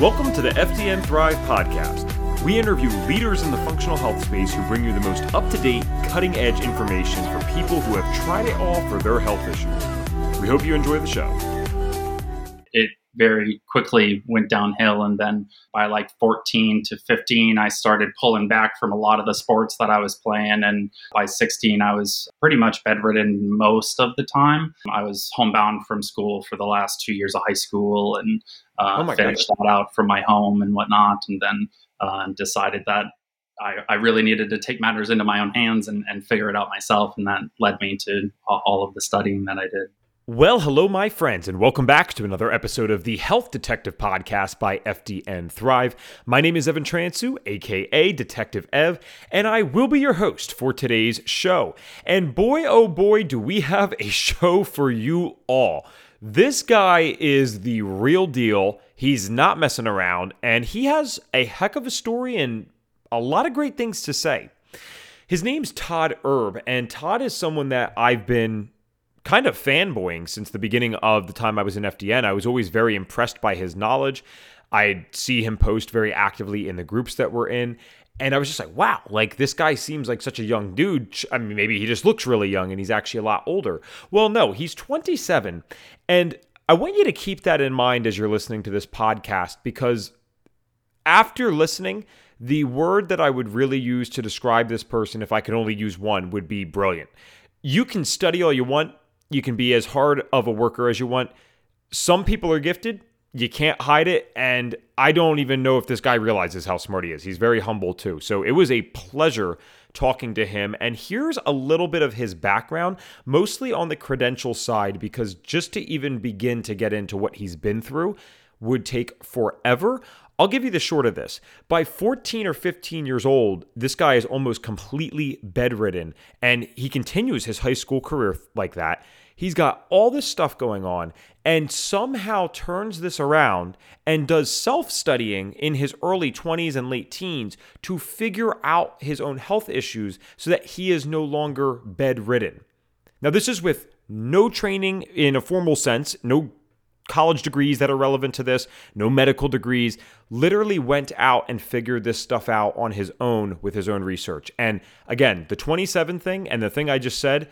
Welcome to the FDN Thrive podcast. We interview leaders in the functional health space who bring you the most up to date, cutting edge information for people who have tried it all for their health issues. We hope you enjoy the show. Very quickly went downhill. And then by like 14 to 15, I started pulling back from a lot of the sports that I was playing. And by 16, I was pretty much bedridden most of the time. I was homebound from school for the last two years of high school and uh, oh finished God. that out from my home and whatnot. And then uh, decided that I, I, really needed to take matters into my own hands and, and figure it out myself. And that led me to all of the studying that I did. Well, hello, my friends, and welcome back to another episode of the Health Detective Podcast by FDN Thrive. My name is Evan Transue, aka Detective Ev, and I will be your host for today's show. And boy, oh boy, do we have a show for you all. This guy is the real deal. He's not messing around, and he has a heck of a story and a lot of great things to say. His name's Todd Erb, and Todd is someone that I've been kind of fanboying since the beginning of the time I was in FDN. I was always very impressed by his knowledge. I'd see him post very actively in the groups that we're in. And I was just like, wow, like this guy seems like such a young dude. I mean, maybe he just looks really young and he's actually a lot older. Well, no, he's 27. And I want you to keep that in mind as you're listening to this podcast because after listening, the word that I would really use to describe this person, if I could only use one, would be brilliant. You can study all you want, you can be as hard of a worker as you want. Some people are gifted. You can't hide it. And I don't even know if this guy realizes how smart he is. He's very humble too. So it was a pleasure talking to him. And here's a little bit of his background, mostly on the credential side, because just to even begin to get into what he's been through would take forever. I'll give you the short of this. By 14 or 15 years old, this guy is almost completely bedridden, and he continues his high school career like that. He's got all this stuff going on and somehow turns this around and does self studying in his early 20s and late teens to figure out his own health issues so that he is no longer bedridden. Now, this is with no training in a formal sense, no college degrees that are relevant to this, no medical degrees, literally went out and figured this stuff out on his own with his own research. And again, the 27 thing and the thing I just said,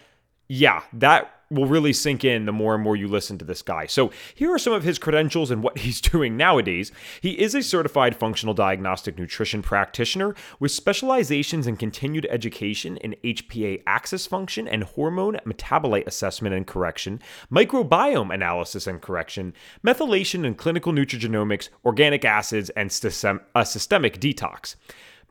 yeah, that will really sink in the more and more you listen to this guy. So, here are some of his credentials and what he's doing nowadays. He is a certified functional diagnostic nutrition practitioner with specializations in continued education in HPA axis function and hormone metabolite assessment and correction, microbiome analysis and correction, methylation and clinical nutrigenomics, organic acids, and system, uh, systemic detox.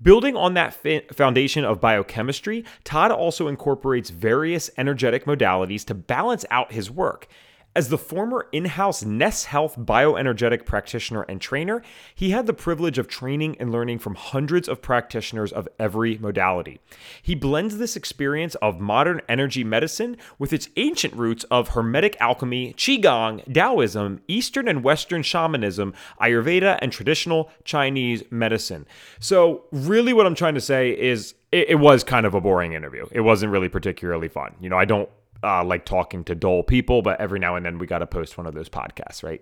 Building on that foundation of biochemistry, Todd also incorporates various energetic modalities to balance out his work. As the former in house NES Health bioenergetic practitioner and trainer, he had the privilege of training and learning from hundreds of practitioners of every modality. He blends this experience of modern energy medicine with its ancient roots of Hermetic alchemy, Qigong, Taoism, Eastern and Western shamanism, Ayurveda, and traditional Chinese medicine. So, really, what I'm trying to say is it, it was kind of a boring interview. It wasn't really particularly fun. You know, I don't uh, like talking to dull people, but every now and then we got to post one of those podcasts, right?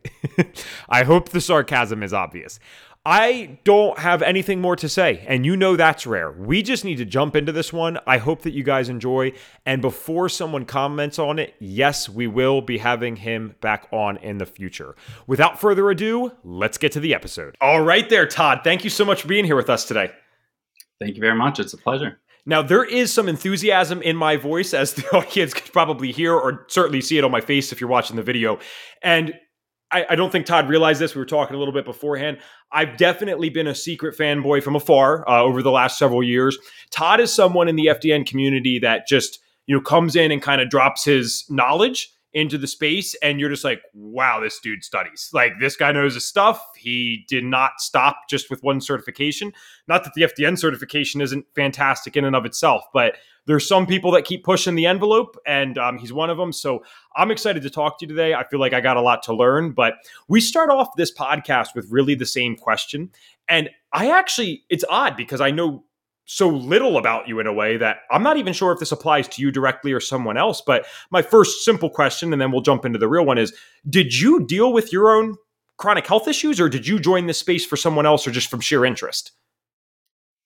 I hope the sarcasm is obvious. I don't have anything more to say, and you know that's rare. We just need to jump into this one. I hope that you guys enjoy. And before someone comments on it, yes, we will be having him back on in the future. Without further ado, let's get to the episode. All right, there, Todd. Thank you so much for being here with us today. Thank you very much. It's a pleasure. Now, there is some enthusiasm in my voice, as the audience could probably hear or certainly see it on my face if you're watching the video. And I, I, don't think Todd realized this. We were talking a little bit beforehand. I've definitely been a secret fanboy from afar uh, over the last several years. Todd is someone in the FDN community that just you know comes in and kind of drops his knowledge into the space and you're just like wow this dude studies. Like this guy knows his stuff. He did not stop just with one certification. Not that the fdn certification isn't fantastic in and of itself but there's some people that keep pushing the envelope and um, he's one of them. So i'm excited to talk to you today. I feel like i got a lot to learn but we start off this podcast with really the same question. And i actually it's odd because i know so little about you in a way that I'm not even sure if this applies to you directly or someone else. But my first simple question, and then we'll jump into the real one is Did you deal with your own chronic health issues, or did you join this space for someone else, or just from sheer interest?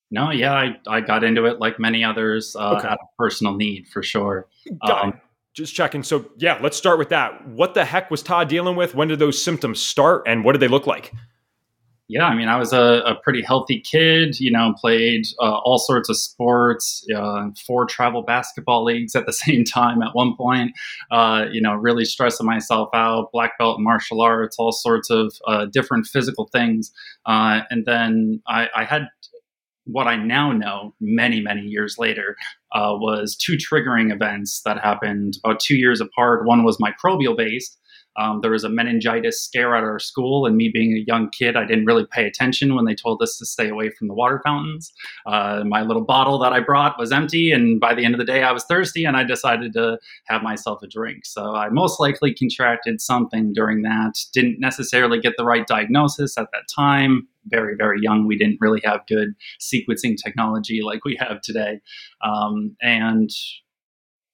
No, yeah, I, I got into it like many others uh, okay. out of personal need for sure. Um, just checking. So, yeah, let's start with that. What the heck was Todd dealing with? When did those symptoms start, and what did they look like? Yeah, I mean, I was a, a pretty healthy kid, you know, played uh, all sorts of sports, uh, four travel basketball leagues at the same time at one point, uh, you know, really stressing myself out, black belt martial arts, all sorts of uh, different physical things. Uh, and then I, I, had what I now know many, many years later uh, was two triggering events that happened about two years apart. One was microbial based um, there was a meningitis scare at our school, and me being a young kid, I didn't really pay attention when they told us to stay away from the water fountains. Uh, my little bottle that I brought was empty, and by the end of the day, I was thirsty, and I decided to have myself a drink. So I most likely contracted something during that. Didn't necessarily get the right diagnosis at that time. Very, very young. We didn't really have good sequencing technology like we have today. Um, and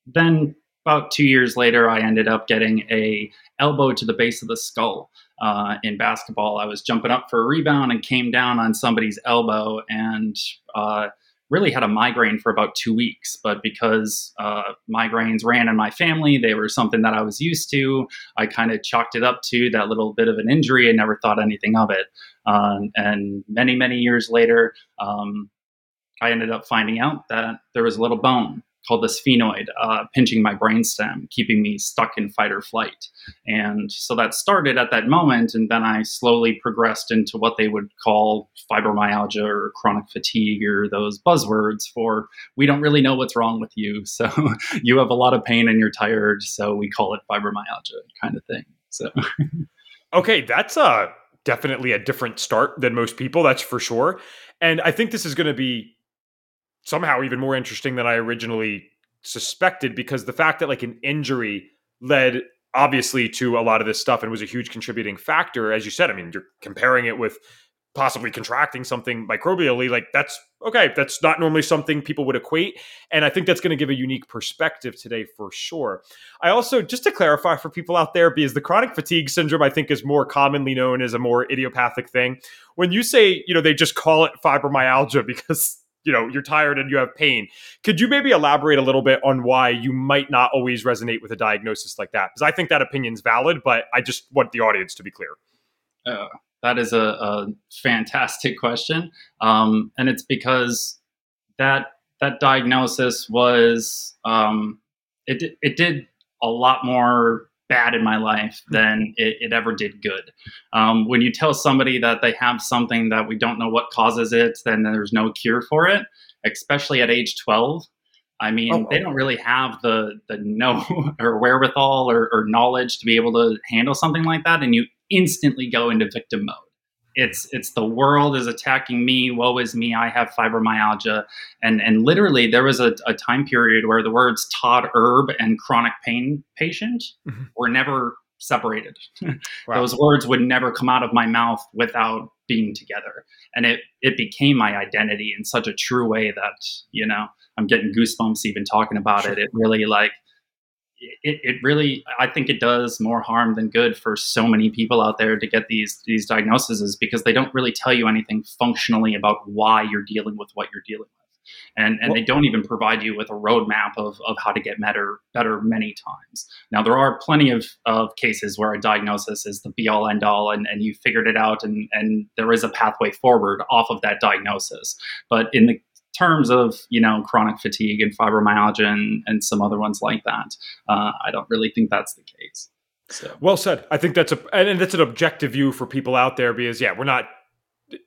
then about two years later, I ended up getting a elbow to the base of the skull uh, in basketball. I was jumping up for a rebound and came down on somebody's elbow and uh, really had a migraine for about two weeks. But because uh, migraines ran in my family, they were something that I was used to. I kind of chalked it up to that little bit of an injury and never thought anything of it. Um, and many, many years later, um, I ended up finding out that there was a little bone called the sphenoid, uh, pinching my brainstem, keeping me stuck in fight or flight. And so that started at that moment, and then I slowly progressed into what they would call fibromyalgia or chronic fatigue or those buzzwords for we don't really know what's wrong with you. So you have a lot of pain and you're tired, so we call it fibromyalgia kind of thing. So Okay, that's a definitely a different start than most people, that's for sure. And I think this is going to be somehow even more interesting than I originally suspected because the fact that like an injury led obviously to a lot of this stuff and was a huge contributing factor as you said i mean you're comparing it with possibly contracting something microbially like that's okay that's not normally something people would equate and i think that's going to give a unique perspective today for sure. I also just to clarify for people out there because the chronic fatigue syndrome i think is more commonly known as a more idiopathic thing. When you say you know they just call it fibromyalgia because you know you're tired and you have pain. Could you maybe elaborate a little bit on why you might not always resonate with a diagnosis like that? Because i think that opinion's valid but i just want the audience to be clear. Uh, that is a, a fantastic question. Um, and it's because that that diagnosis was um, it, it did a lot more bad in my life than it, it ever did good. Um, when you tell somebody that they have something that we don't know what causes it, then there's no cure for it, especially at age 12. I mean, oh, they don't really have the the know or wherewithal or, or knowledge to be able to handle something like that, and you instantly go into victim mode it's it's the world is attacking me woe is me i have fibromyalgia and and literally there was a, a time period where the words todd erb and chronic pain patient mm-hmm. were never separated wow. those words would never come out of my mouth without being together and it it became my identity in such a true way that you know i'm getting goosebumps even talking about sure. it it really like it, it really i think it does more harm than good for so many people out there to get these these diagnoses because they don't really tell you anything functionally about why you're dealing with what you're dealing with. And and well, they don't even provide you with a roadmap of, of how to get better better many times. Now there are plenty of, of cases where a diagnosis is the be all end all and, and you figured it out and and there is a pathway forward off of that diagnosis. But in the terms of you know chronic fatigue and fibromyalgia and, and some other ones like that. Uh, I don't really think that's the case. So. Well said. I think that's a and that's an objective view for people out there because yeah, we're not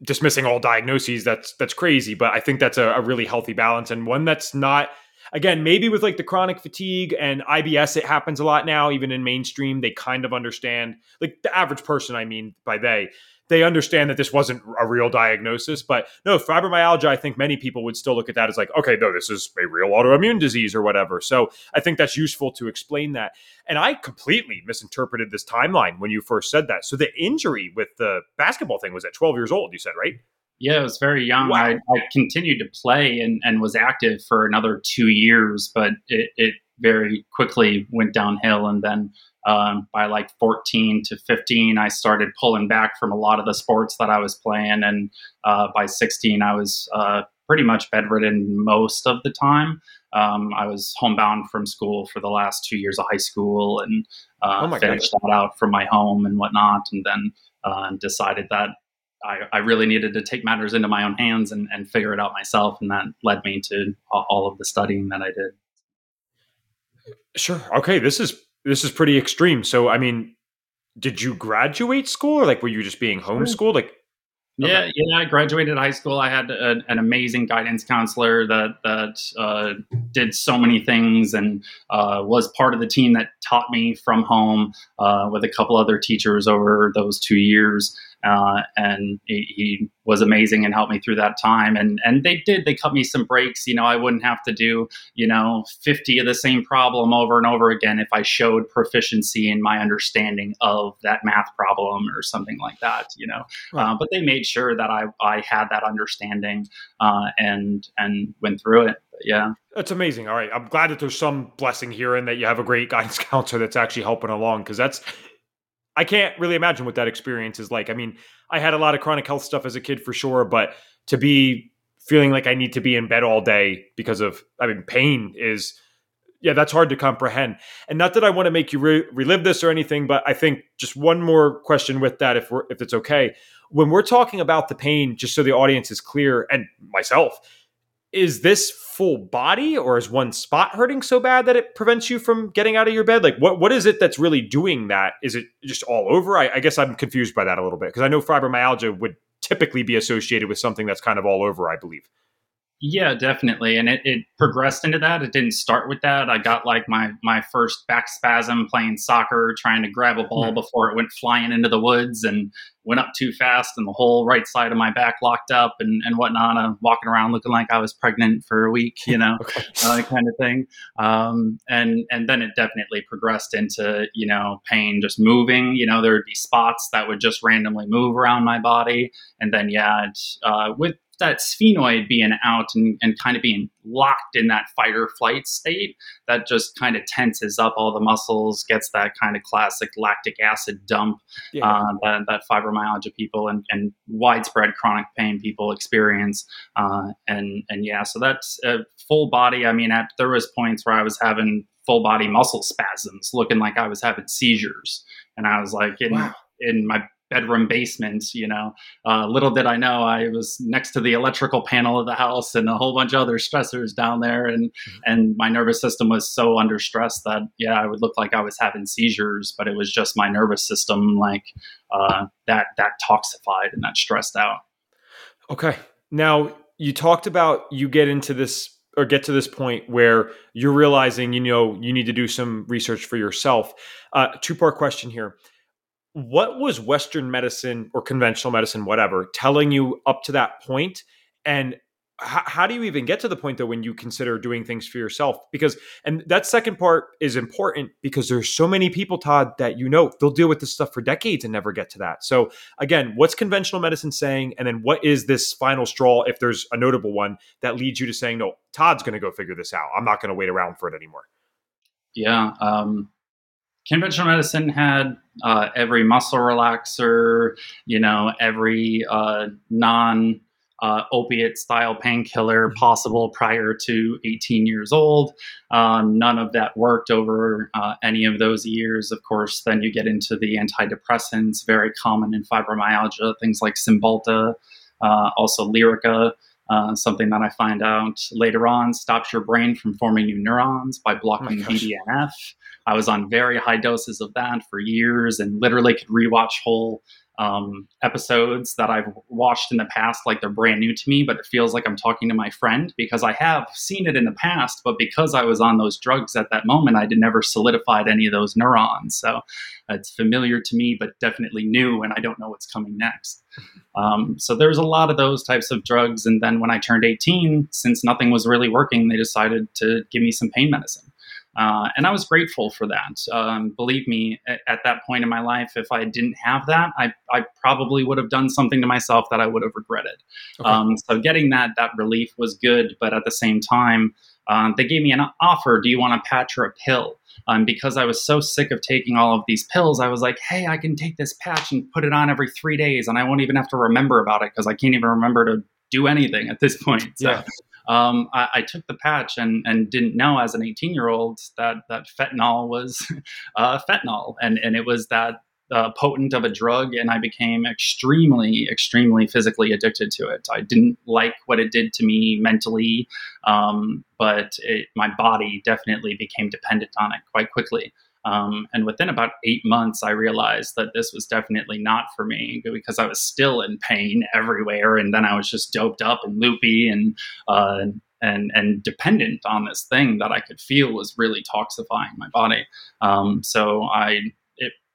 dismissing all diagnoses. That's that's crazy, but I think that's a, a really healthy balance and one that's not again, maybe with like the chronic fatigue and IBS, it happens a lot now, even in mainstream. They kind of understand, like the average person, I mean, by they, they understand that this wasn't a real diagnosis. But no, fibromyalgia, I think many people would still look at that as like, okay, no, this is a real autoimmune disease or whatever. So I think that's useful to explain that. And I completely misinterpreted this timeline when you first said that. So the injury with the basketball thing was at 12 years old, you said, right? Yeah, I was very young. Wow. I, I, continued to play and, and was active for another two years, but it, it very quickly went downhill. And then um, by like 14 to 15, I started pulling back from a lot of the sports that I was playing. And uh, by 16, I was uh, pretty much bedridden most of the time. Um, I was homebound from school for the last two years of high school and uh, oh finished God. that out from my home and whatnot. And then uh, decided that I, I, really needed to take matters into my own hands and, and figure it out myself. And that led me to all of the studying that I did. Sure. Okay. This is this is pretty extreme. So, I mean, did you graduate school or like were you just being homeschooled? Like, yeah, yeah. I graduated high school. I had a, an amazing guidance counselor that that uh, did so many things and uh, was part of the team that taught me from home uh, with a couple other teachers over those two years. Uh, and he, he, was amazing and helped me through that time. And and they did. They cut me some breaks. You know, I wouldn't have to do you know fifty of the same problem over and over again if I showed proficiency in my understanding of that math problem or something like that. You know, right. uh, but they made sure that I I had that understanding uh, and and went through it. But yeah. That's amazing. All right. I'm glad that there's some blessing here and that you have a great guidance counselor that's actually helping along because that's I can't really imagine what that experience is like. I mean, I had a lot of chronic health stuff as a kid for sure, but to be feeling like I need to be in bed all day because of, I mean, pain is, yeah, that's hard to comprehend. And not that I want to make you re- relive this or anything, but I think just one more question with that, if we're, if it's okay. When we're talking about the pain, just so the audience is clear, and myself, is this full body or is one spot hurting so bad that it prevents you from getting out of your bed? Like what what is it that's really doing that? Is it just all over? I, I guess i'm confused by that a little bit because i know fibromyalgia would typically be associated with something that's kind of all over i believe yeah, definitely. And it, it progressed into that. It didn't start with that. I got like my my first back spasm playing soccer, trying to grab a ball mm-hmm. before it went flying into the woods and went up too fast and the whole right side of my back locked up and, and whatnot. I'm walking around looking like I was pregnant for a week, you know, okay. uh, kind of thing. Um, and and then it definitely progressed into, you know, pain just moving. You know, there would be spots that would just randomly move around my body. And then yeah, uh, with that sphenoid being out and, and kind of being locked in that fight or flight state, that just kind of tenses up all the muscles, gets that kind of classic lactic acid dump yeah. uh, that, that, fibromyalgia people and, and, widespread chronic pain people experience. Uh, and and yeah, so that's a full body. I mean, at, there was points where I was having full body muscle spasms, looking like I was having seizures, and I was like in wow. in my bedroom basement. You know, uh, little did I know I was next to the electrical panel of the house and a whole bunch of other stressors down there, and mm-hmm. and my nervous system was so under stress that yeah, I would look like I was having seizures, but it was just my nervous system like uh, that that toxified and that stressed out. Okay, now you talked about you get into this or get to this point where you're realizing you know you need to do some research for yourself uh, two part question here what was Western medicine or conventional medicine, whatever, telling you up to that point? And how, how do you even get to the point though when you consider doing things for yourself? Because, and that second part is important because there's so many people, Todd, that you know they'll deal with this stuff for decades and never get to that. So, again, what's conventional medicine saying? And then what is this final straw, if there's a notable one, that leads you to saying, no, Todd's going to go figure this out. I'm not going to wait around for it anymore. Yeah. Um, conventional medicine had uh, every muscle relaxer, you know, every uh, non uh, opiate style painkiller mm-hmm. possible prior to 18 years old. Um, none of that worked over uh, any of those years. Of course, then you get into the antidepressants, very common in fibromyalgia, things like Cymbalta, uh, also Lyrica. Uh, something that I find out later on stops your brain from forming new neurons by blocking oh BDNF. I was on very high doses of that for years and literally could rewatch whole um, episodes that I've watched in the past like they're brand new to me, but it feels like I'm talking to my friend because I have seen it in the past, but because I was on those drugs at that moment, I had never solidified any of those neurons. So it's familiar to me, but definitely new, and I don't know what's coming next. Um, so there's a lot of those types of drugs. And then when I turned 18, since nothing was really working, they decided to give me some pain medicine. Uh, and I was grateful for that. Um, believe me, at, at, that point in my life, if I didn't have that, I, I, probably would have done something to myself that I would have regretted. Okay. Um, so getting that that relief was good, but at the same time, um, they gave me an offer. Do you want a patch or a pill? Um, because I was so sick of taking all of these pills, I was like, hey, I can take this patch and put it on every three days, and I won't even have to remember about it because I can't even remember to do anything at this point. So, yeah. Um, I, I, took the patch and, and didn't know as an 18 year old that that fentanyl was uh, fentanyl, and and it was that uh, potent of a drug, and I became extremely, extremely physically addicted to it. I didn't like what it did to me mentally, um, but it, my body definitely became dependent on it quite quickly. Um, and within about eight months, I realized that this was definitely not for me because I was still in pain everywhere, and then I was just doped up and loopy and uh, and and dependent on this thing that I could feel was really toxifying my body. Um, so I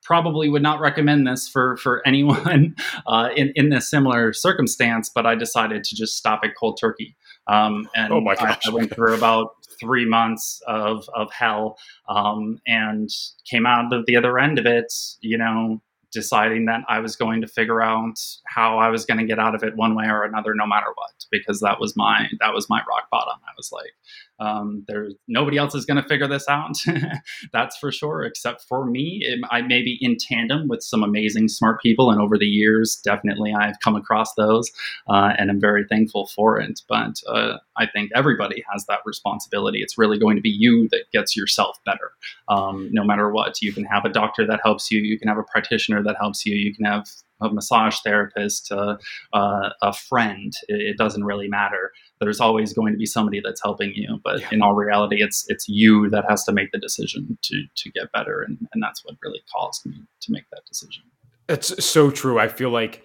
probably would not recommend this for for anyone uh, in in a similar circumstance. But I decided to just stop it cold turkey. Um, and oh. I, I, went through about three months of of hell, um, and came out of the other end of it. You know, deciding that I was going to figure out how I was going to get out of it one way or another, no matter what, because that was my that was my rock bottom. I was like, um, there's nobody else is going to figure this out. That's for sure, except for me. It, I may be in tandem with some amazing smart people, and over the years, definitely I've come across those, uh, and I'm very thankful for it. But uh, I think everybody has that responsibility. It's really going to be you that gets yourself better, um, no matter what. You can have a doctor that helps you. You can have a practitioner that helps you. You can have a massage therapist, uh, uh, a friend. It, it, doesn't really matter. There's always going to be somebody that's helping you, but yeah. in all reality, it's it's you that has to make the decision to to get better, and and that's what really caused me to make that decision. It's so true. I feel like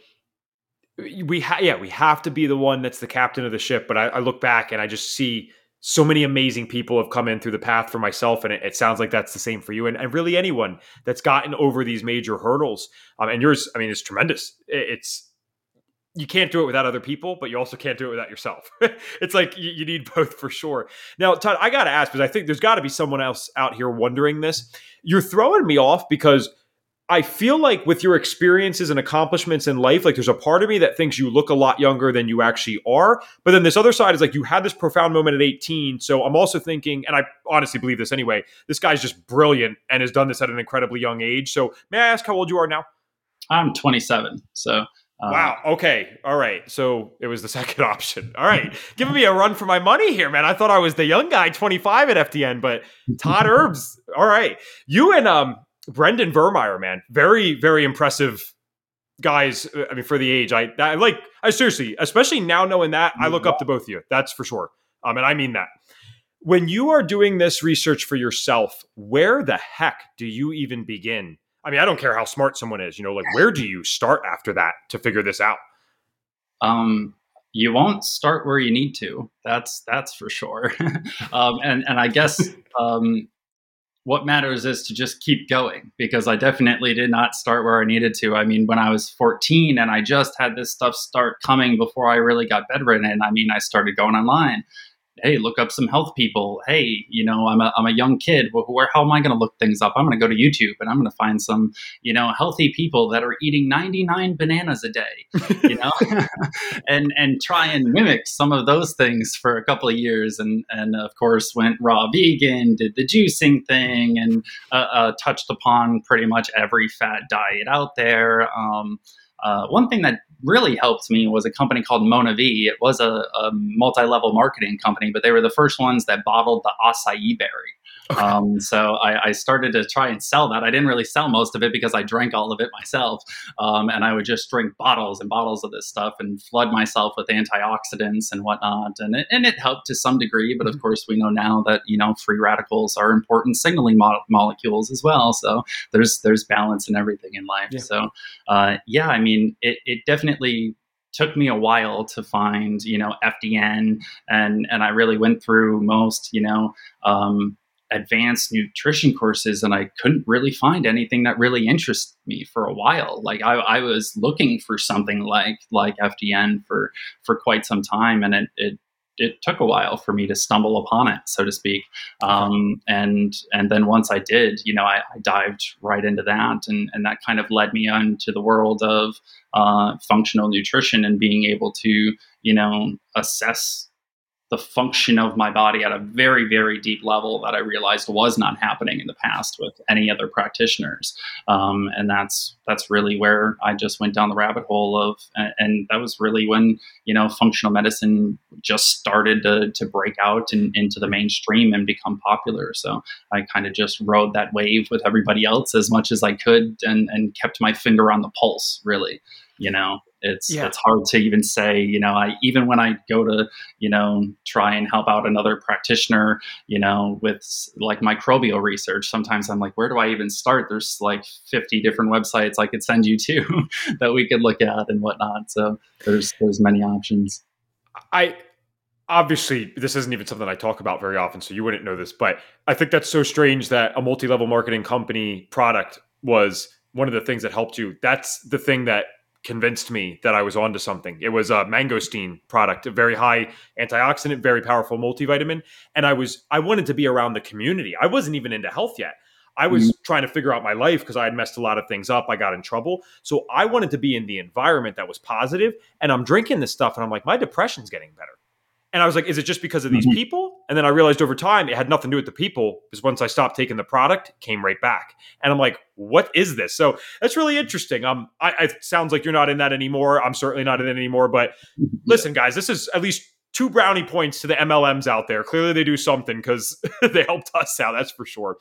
we ha- yeah we have to be the one that's the captain of the ship. But I, I look back and I just see so many amazing people have come in through the path for myself and it, it sounds like that's the same for you and, and, really anyone that's gotten over these major hurdles um, and yours i mean it's tremendous it, it's you can't do it without other people but you also can't do it without yourself it's like you, you need both for sure now todd i gotta ask because i think there's got to be someone else out here wondering this you're throwing me off because I feel like with your experiences and accomplishments in life, like there's a part of me that thinks you look a lot younger than you actually are. But then this other side is like you had this profound moment at 18. So I'm also thinking, and I honestly believe this anyway, this guy's just brilliant and has done this at an incredibly young age. So may I ask how old you are now? I'm 27. So uh, wow. Okay. All right. So it was the second option. All right. Giving me a run for my money here, man. I thought I was the young guy, 25 at FDN, but Todd Erbs. All right. You and um Brendan Vermeyer, man, very very impressive guys. Uh, I mean, for the age, I I like. I seriously, especially now knowing that, I look up to both of you. That's for sure. Um, and I mean that. When you are doing this research for yourself, where the heck do you even begin? I mean, I don't care how smart someone is. You know, like where do you start after that to figure this out? Um, you won't start where you need to. That's that's for sure. um, and and I guess um, what matters is to just keep going because I definitely did not start where I needed to. I mean, when I was 14 and I just had this stuff start coming before I really got bedridden, I mean, I started going online hey, look up some health people. Hey, you know, I'm a, I'm a young kid. Where, how am I going to look things up? I'm going to go to YouTube and I'm going to find some, you know, healthy people that are eating 99 bananas a day, you know, and, and try and mimic some of those things for a couple of years. And, and of course, went raw vegan, did the juicing thing, and uh, uh, touched upon pretty much every fat diet out there. Um, uh, one thing that really helped me was a company called MonaVie. It was a, a multi-level marketing company, but they were the first ones that bottled the acai berry. Um, so I, I, started to try and sell that. I didn't really sell most of it because I drank all of it myself, um, and I would just drink bottles and bottles of this stuff and flood myself with antioxidants and whatnot. And it, and it helped to some degree, but of mm-hmm. course we know now that you know free radicals are important signaling mo- molecules as well. So there's there's balance in everything in life. Yeah. So uh, yeah, I mean it, it definitely took me a while to find you know FDN and and I really went through most you know um, advanced nutrition courses and I couldn't really find anything that really interested me for a while. Like I, I was looking for something like like FDN for for quite some time and it, it it took a while for me to stumble upon it, so to speak. Um, and and then once I did, you know, I, I, dived right into that, and and that kind of led me into the world of uh, functional nutrition and being able to, you know, assess the function of my body at a very, very deep level that I realized was not happening in the past with any other practitioners. Um, and that's that's really where I just went down the rabbit hole of, and that was really when you know functional medicine just started to, to break out in, into the mainstream and become popular. So I kind of just rode that wave with everybody else as much as I could, and and kept my finger on the pulse, really. You know, it's yeah. it's hard to even say, you know, I even when I go to, you know, try and help out another practitioner, you know, with like microbial research, sometimes I'm like, where do I even start? There's like 50 different websites I could send you to that we could look at and whatnot. So there's there's many options. I obviously this isn't even something I talk about very often, so you wouldn't know this, but I think that's so strange that a multi-level marketing company product was one of the things that helped you. That's the thing that convinced me that I was onto something. It was a mangosteen product, a very high antioxidant, very powerful multivitamin, and I was I wanted to be around the community. I wasn't even into health yet. I was mm-hmm. trying to figure out my life because I had messed a lot of things up. I got in trouble. So I wanted to be in the environment that was positive, and I'm drinking this stuff and I'm like my depression's getting better. And I was like, is it just because of these mm-hmm. people? And then I realized over time it had nothing to do with the people because once I stopped taking the product, it came right back. And I'm like, what is this? So that's really interesting. Um, I, it sounds like you're not in that anymore. I'm certainly not in it anymore. But listen, guys, this is at least two brownie points to the MLMs out there. Clearly they do something because they helped us out. That's for sure.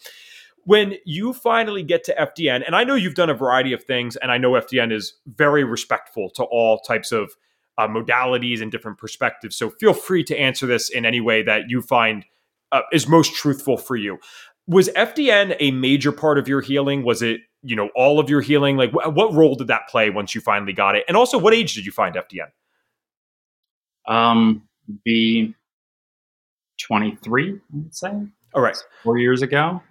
When you finally get to FDN, and I know you've done a variety of things, and I know FDN is very respectful to all types of uh, modalities and different perspectives. So feel free to answer this in any way that you find uh, is most truthful for you. Was FDN a major part of your healing? Was it, you know, all of your healing? Like, wh- what role did that play once you finally got it? And also, what age did you find FDN? Um, be 23, I would say. All right. Four years ago.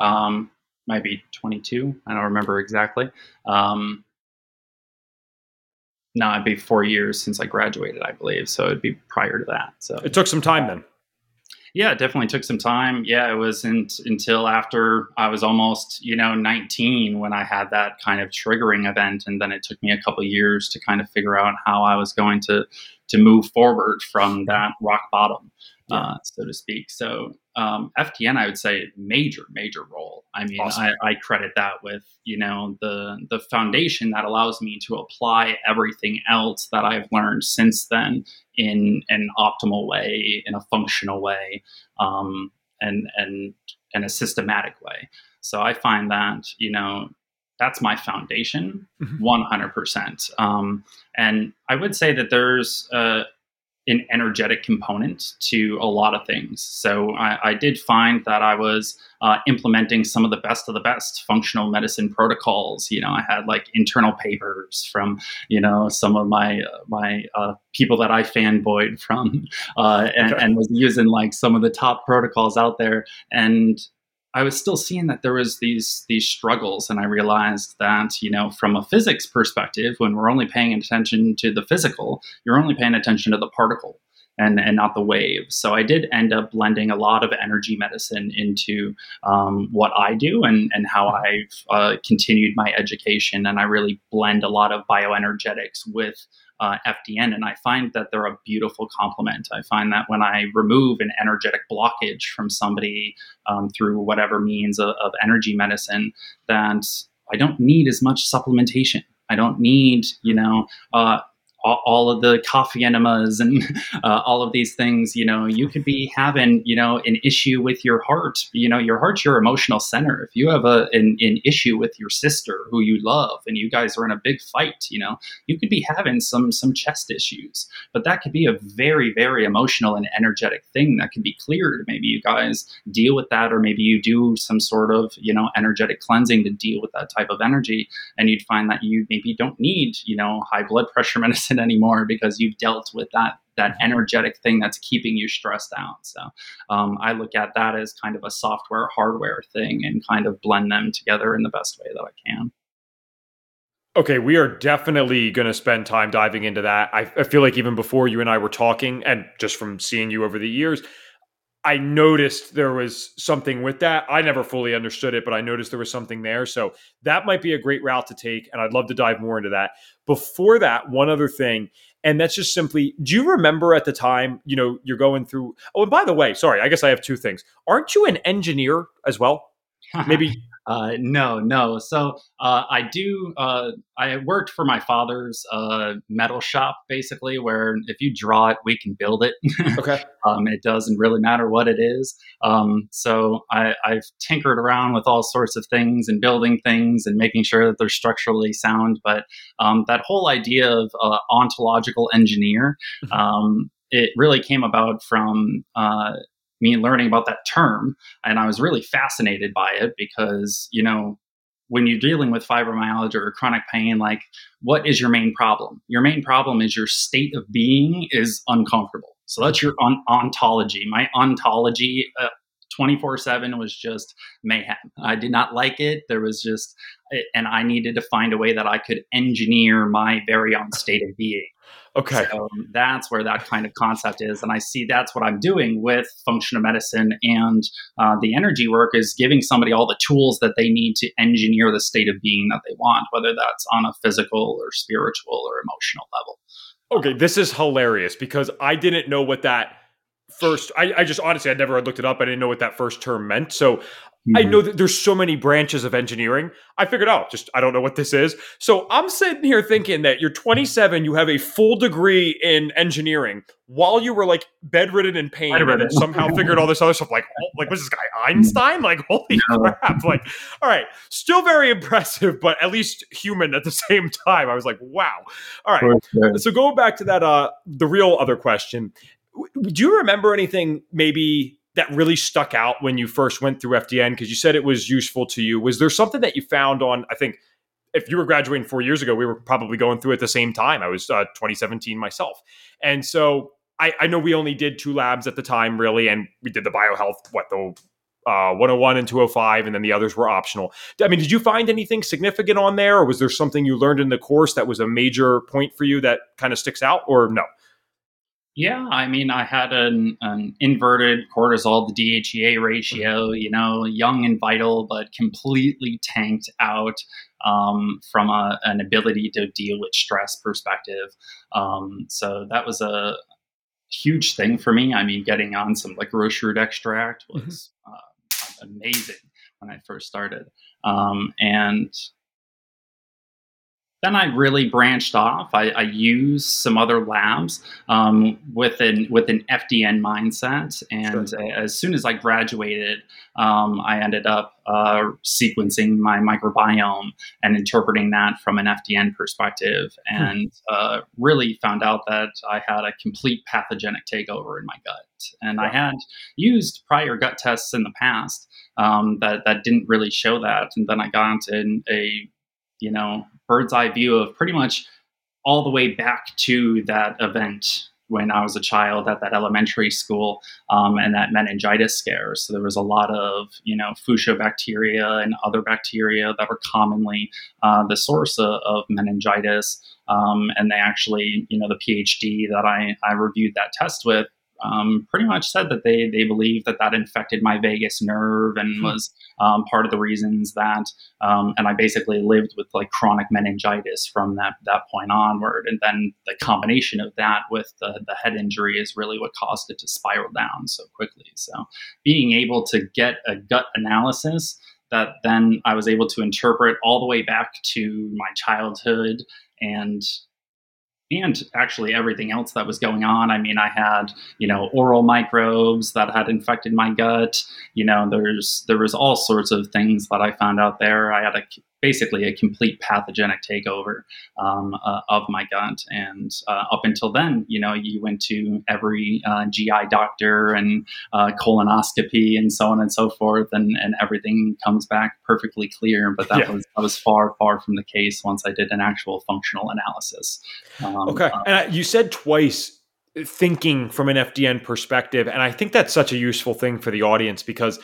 Um, might be 22. I don't remember exactly. Um, no, it'd be four years since I graduated, I believe. So it'd be prior to that. So it took some time then. Yeah, it definitely took some time. Yeah, it wasn't until after I was almost, you know, 19 when I had that kind of triggering event, and then it took me a couple years to kind of figure out how I was going to to move forward from that rock bottom yeah. uh, so to speak. So um, FDN, I would say, major, major role. I mean, awesome. I, I, credit that with you know the the foundation that allows me to apply everything else that I've learned since then in an optimal way, in a functional way, um, and and in a systematic way. So I find that you know that's my foundation, mm-hmm. one hundred percent. Um, and I would say that there's a, an energetic component to a lot of things. So I, I did find that I was uh, implementing some of the best of the best functional medicine protocols. You know, I had like internal papers from you know some of my uh, my uh, people that I fanboyed from, uh, and, okay. and was using like some of the top protocols out there. And I was still seeing that there was these these struggles, and I realized that you know from a physics perspective, when we're only paying attention to the physical, you're only paying attention to the particle and and not the wave. So I did end up blending a lot of energy medicine into um, what I do and and how I've uh, continued my education, and I really blend a lot of bioenergetics with uh, FDN, and I find that they're a beautiful complement. I find that when I remove an energetic blockage from somebody um, through whatever means of, of energy medicine, that I don't need as much supplementation. I don't need, you know, uh, all of the coffee enemas and uh, all of these things you know you could be having you know an issue with your heart you know your heart's your emotional center. If you have a an, an, issue with your sister who you love and you guys are in a big fight you know you could be having some some chest issues. But that could be a very very emotional and energetic thing that could be cleared. Maybe you guys deal with that or maybe you do some sort of you know energetic cleansing to deal with that type of energy and you'd find that you maybe don't need you know high blood pressure medicine anymore because you've dealt with that that mm-hmm. energetic thing that's keeping you stressed out. So um, I look at that as kind of a software hardware thing and kind of blend them together in the best way that I can. Okay, we are definitely going to spend time diving into that. I, I feel like even before you and I were talking, and just from seeing you over the years, I noticed there was something with that. I never fully understood it, but I noticed there was something there. So that might be a great route to take. And I'd love to dive more into that. Before that, one other thing, and that's just simply do you remember at the time, you know, you're going through? Oh, and by the way, sorry, I guess I have two things. Aren't you an engineer as well? Maybe uh, no, no. So uh, I do. Uh, I worked for my father's uh, metal shop, basically, where if you draw it, we can build it. okay. um, it doesn't really matter what it is. Um, so I, have tinkered around with all sorts of things and building things and making sure that they're structurally sound. But um, that whole idea of uh, ontological engineer. Mm-hmm. Um, it really came about from uh, me learning about that term. And I was really fascinated by it because, you know, when you're dealing with fibromyalgia or chronic pain, like what is your main problem? Your main problem is your state of being is uncomfortable. So that's your on- ontology. My ontology uh, 24 uh, 7 was just mayhem. I did not like it. There was just, and I needed to find a way that I could engineer my very own state of being. Okay. So that's where that kind of concept is. And I see that's what I'm doing with functional medicine and uh, the energy work is giving somebody all the tools that they need to engineer the state of being that they want, whether that's on a physical or spiritual or emotional level. Okay, this is hilarious because I didn't know what that first I, I just honestly I never had looked it up. I didn't know what that first term meant. So Mm-hmm. I know that there's so many branches of engineering. I figured out just I don't know what this is. So I'm sitting here thinking that you're 27, you have a full degree in engineering while you were like bedridden in pain and somehow figured all this other stuff. Like, oh, like was this guy Einstein? Like, holy crap! Like, all right, still very impressive, but at least human at the same time. I was like, wow. All right. So going back to that, uh, the real other question. Do you remember anything maybe that really stuck out when you first went through FDN? Because you said it was useful to you. Was there something that you found on, I think, if you were graduating four years ago, we were probably going through at the same time. I was uh, 2017 myself. And so I, I, know we only did two labs at the time, really, and we did the biohealth, what, the uh, 101 and 205, and then the others were optional. I mean, did you find anything significant on there, or was there something you learned in the course that was a major point for you that kind of sticks out, or no? Yeah, I mean, I had an, an inverted cortisol to DHEA ratio, you know, young and vital, but completely tanked out um, from a, an ability to deal with stress perspective. Um, so that was a huge thing for me. I mean, getting on some licorice root extract mm-hmm. was mm-hmm. uh, amazing when I first started. Um, and then I really branched off. I, I used some other labs um, with an with an FDN mindset, and sure. as soon as I graduated, um, I ended up uh, sequencing my microbiome and interpreting that from an FDN perspective, hmm. and uh, really found out that I had a complete pathogenic takeover in my gut. And I had used prior gut tests in the past um, that that didn't really show that, and then I got in a you know bird's eye view of pretty much all the way back to that event when I was a child at that elementary school um, and that meningitis scare. So there was a lot of, you know, Fusobacteria and other bacteria that were commonly uh, the source of, of meningitis. Um, and they actually, you know, the PhD that I, I reviewed that test with um, pretty much said that they they believe that that infected my vagus nerve and hmm. was um, part of the reasons that um, and I basically lived with like chronic meningitis from that that point onward and then the combination of that with the, the head injury is really what caused it to spiral down so quickly so being able to get a gut analysis that then I was able to interpret all the way back to my childhood and and actually everything else that was going on. I mean, I had you know oral microbes that had infected my gut. You know, there's there was all sorts of things that I found out there. I had a basically a complete pathogenic takeover um, uh, of my gut. And uh, up until then, you know, you went to every uh, GI doctor and uh, colonoscopy and so on and so forth, and, and everything comes back perfectly clear. But that yeah. was that was far far from the case once I did an actual functional analysis. Um, okay, uh, and you said twice thinking from an FDN perspective, and I think that's such a useful thing for the audience because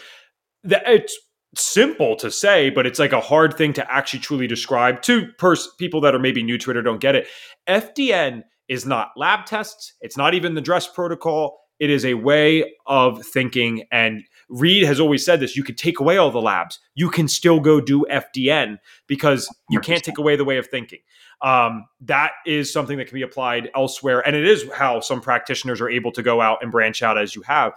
it's simple to say, but it's like a hard thing to actually truly describe to pers- people that are maybe new to it or don't get it. FDN is not lab tests. It's not even the DRESS protocol. It is a way of thinking. And Reed has always said this you could take away all the labs, you can still go do FDN because you can't take away the way of thinking. Um, that is something that can be applied elsewhere. And it is how some practitioners are able to go out and branch out as you have.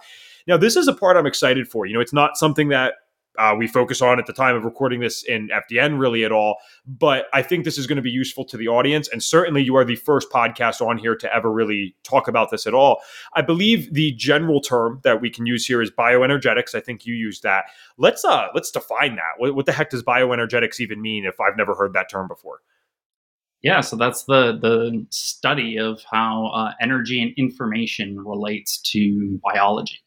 Now, this is a part I'm excited for. You know, it's not something that uh, we focus on at the time of recording this in FDN really at all. But I think this is going to be useful to the audience. And certainly you are the first podcast on here to ever really talk about this at all. I believe the general term that we can use here is bioenergetics. I think you used that. Let's uh let's define that. What, what the heck does bioenergetics even mean if I've never heard that term before? Yeah, so that's the the study of how uh, energy and information relates to biology.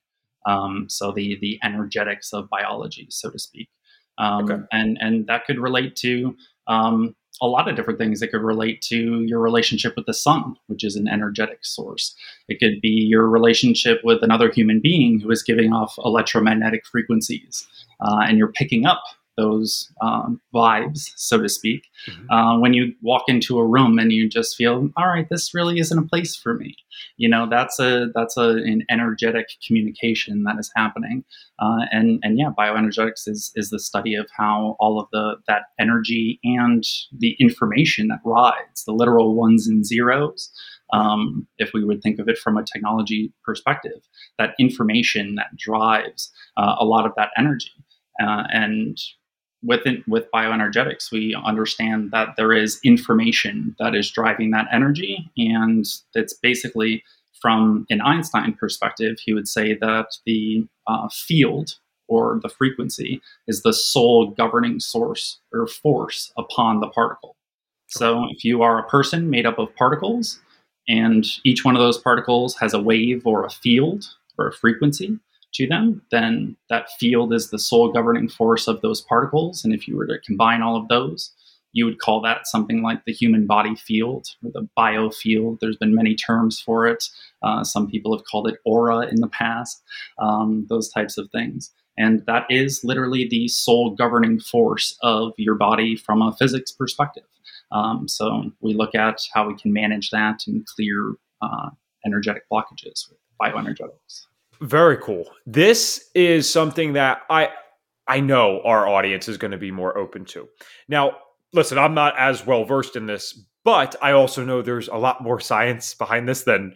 Um, so the the energetics of biology, so to speak, um, okay. and and that could relate to um, a lot of different things. It could relate to your relationship with the sun, which is an energetic source. It could be your relationship with another human being who is giving off electromagnetic frequencies, uh, and you're picking up those um, vibes, so to speak, mm-hmm. uh, when you walk into a room and you just feel, all right, this really isn't a place for me. You know, that's a that's a, an energetic communication that is happening, uh, and and yeah, bioenergetics is is the study of how all of the that energy and the information that rides the literal ones and zeros. Um, if we would think of it from a technology perspective, that information that drives uh, a lot of that energy. Uh, and within with bioenergetics. We understand that there is information that is driving that energy and it's basically from an einstein perspective he would say that the uh, field or the frequency is the sole governing source or force upon the particle. So if you are a person made up of particles and each one of those particles has a wave or a field or a frequency to them, then that field is the sole governing force of those particles. And if you were to combine all of those, you would call that something like the human body field or the biofield. There's been many terms for it. Uh, some people have called it aura in the past, um, those types of things. And that is literally the sole governing force of your body from a physics perspective. Um, so we look at how we can manage that and clear uh, energetic blockages with bioenergetics. Very cool. This is something that I I know our audience is going to be more open to. Now, listen, I'm not as well versed in this, but I also know there's a lot more science behind this than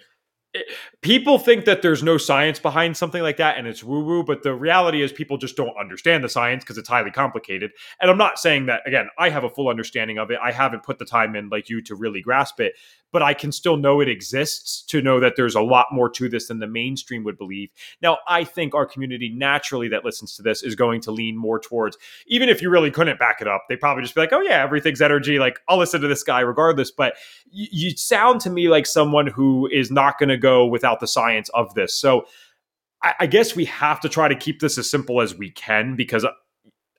eh, people think that there's no science behind something like that and it's woo woo, but the reality is people just don't understand the science because it's highly complicated. And I'm not saying that, again, I have a full understanding of it. I haven't put the time in like you to really grasp it, but I can still know it exists to know that there's a lot more to this than the mainstream would believe. Now, I think our community naturally that listens to this is going to lean more towards, even if you really couldn't back it up, they probably just be like, oh, yeah, everything's energy. Like, I'll listen to this guy regardless. But you, you sound to me like someone who is not going to go without the science of this. So I, I guess we have to try to keep this as simple as we can because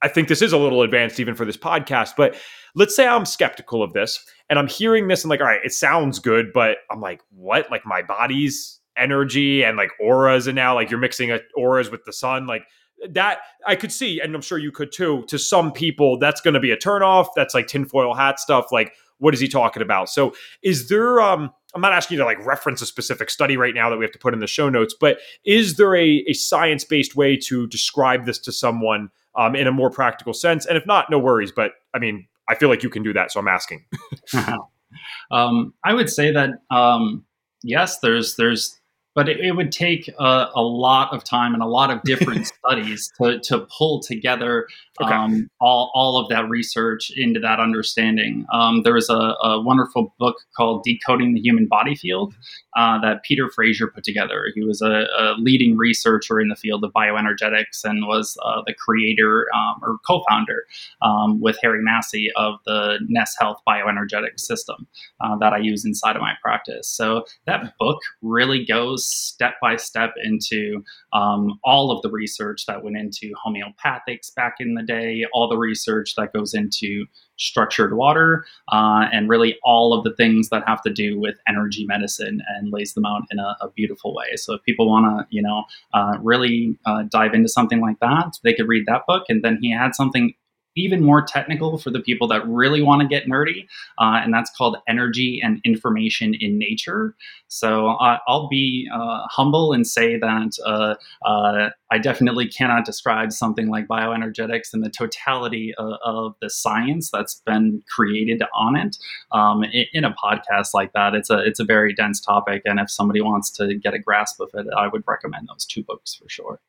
I think this is a little advanced even for this podcast. But let's say I'm skeptical of this and I'm hearing this and like, all right, it sounds good, but I'm like, what? Like my body's energy and like auras and now like you're mixing auras with the sun, like that I could see, and I'm sure you could too. To some people, that's going to be a turnoff. That's like tinfoil hat stuff. Like, what is he talking about? So, is there? um I'm not asking you to like reference a specific study right now that we have to put in the show notes, but is there a, a science based way to describe this to someone um, in a more practical sense? And if not, no worries. But I mean, I feel like you can do that, so I'm asking. um, I would say that um, yes, there's there's but it, it would take a, a, lot of time and a lot of different studies to, to pull together okay. um, all, all of that research into that understanding. Um, there was a, a, wonderful book called Decoding the Human Body Field uh, that Peter Fraser put together. He was a, a, leading researcher in the field of bioenergetics and was uh, the creator um, or co founder um, with Harry Massey of the NES Health bioenergetic system uh, that I use inside of my practice. So that book really goes step by step into um, all of the research that went into homeopathics back in the day, all the research that goes into structured water, uh, and really all of the things that have to do with energy medicine and lays them out in a, a beautiful way. So if people want to, you know, uh, really uh, dive into something like that, they could read that book. And then he had something even more technical for the people that really want to get nerdy, uh, and that's called Energy and Information in Nature. So uh, I'll be uh, humble and say that uh, uh, I definitely cannot describe something like bioenergetics and the totality of, of the science that's been created on it um, in, in, a podcast like that. It's a it's a very dense topic, and if somebody wants to get a grasp of it, I would recommend those two books for sure.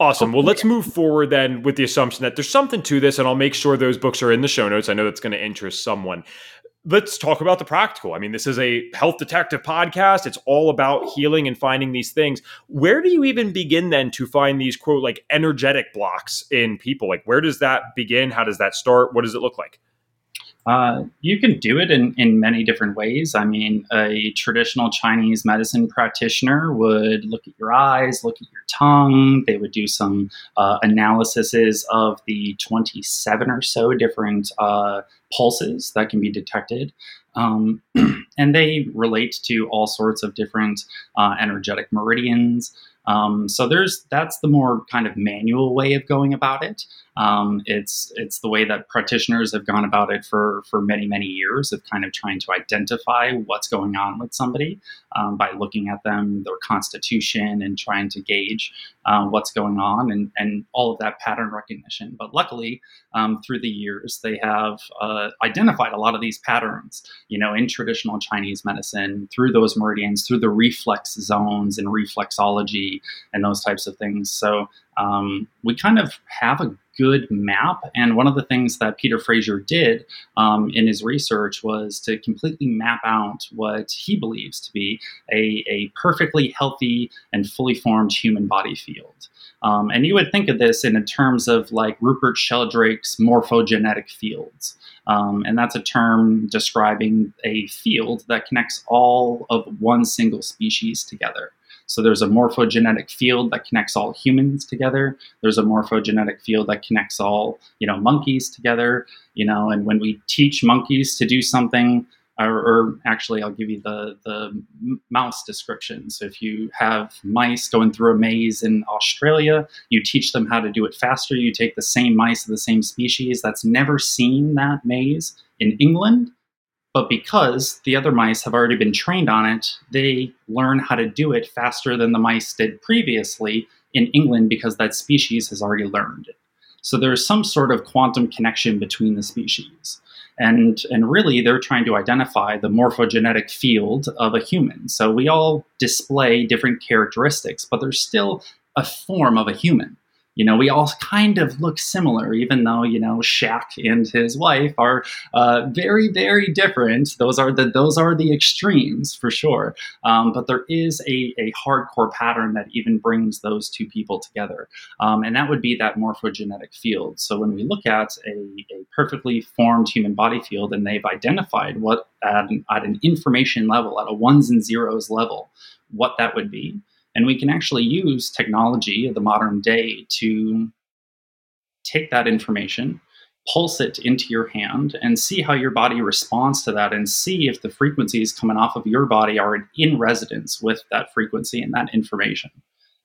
Awesome. Well, let's move forward then with the assumption that there's something to this, and I'll make sure those books are in the show notes. I know that's going to interest someone. Let's talk about the practical. I mean, this is a health detective podcast. It's all about healing and finding these things. Where do you even begin then to find these quote like energetic blocks in people? Like, where does that begin? How does that start? What does it look like? Uh, you can do it in, in many different ways. I mean, a traditional Chinese medicine practitioner would look at your eyes, look at your tongue. They would do some uh, analyses of the 27 or so different uh, pulses that can be detected. Um, and they relate to all sorts of different uh, energetic meridians. Um, so there's that's the more kind of manual way of going about it. Um, it's it's the way that practitioners have gone about it for for many many years of kind of trying to identify what's going on with somebody um, by looking at them, their constitution, and trying to gauge uh, what's going on and and all of that pattern recognition. But luckily, um, through the years, they have uh, identified a lot of these patterns. You know, in traditional Chinese medicine, through those meridians, through the reflex zones and reflexology and those types of things. So um, we kind of have a good map. And one of the things that Peter Fraser did um, in his research was to completely map out what he believes to be a, a perfectly healthy and fully formed human body field. Um, and you would think of this in terms of like Rupert Sheldrake's morphogenetic fields. Um, and that's a term describing a field that connects all of one single species together. So there's a morphogenetic field that connects all humans together. There's a morphogenetic field that connects all, you know, monkeys together, you know, and when we teach monkeys to do something, or, or, actually I'll give you the, the mouse description. So if you have mice going through a maze in Australia, you teach them how to do it faster. You take the same mice of the same species that's never seen that maze in England, but because the other mice have already been trained on it, they learn how to do it faster than the mice did previously in England because that species has already learned it. So there's some sort of quantum connection between the species. And, and really, they're trying to identify the morphogenetic field of a human. So we all display different characteristics, but there's still a form of a human you know, we all kind of look similar, even though you know Shaq and his wife are uh, very, very different. Those are the those are the extremes for sure. Um, but there is a, a hardcore pattern that even brings those two people together, um, and that would be that morphogenetic field. So when we look at a, a perfectly formed human body field, and they've identified what at an, at an information level, at a ones and zeros level, what that would be and we can actually use technology of the modern day to take that information, pulse it into your hand, and see how your body responds to that, and see if the frequencies coming off of your body are in resonance with that frequency and that information.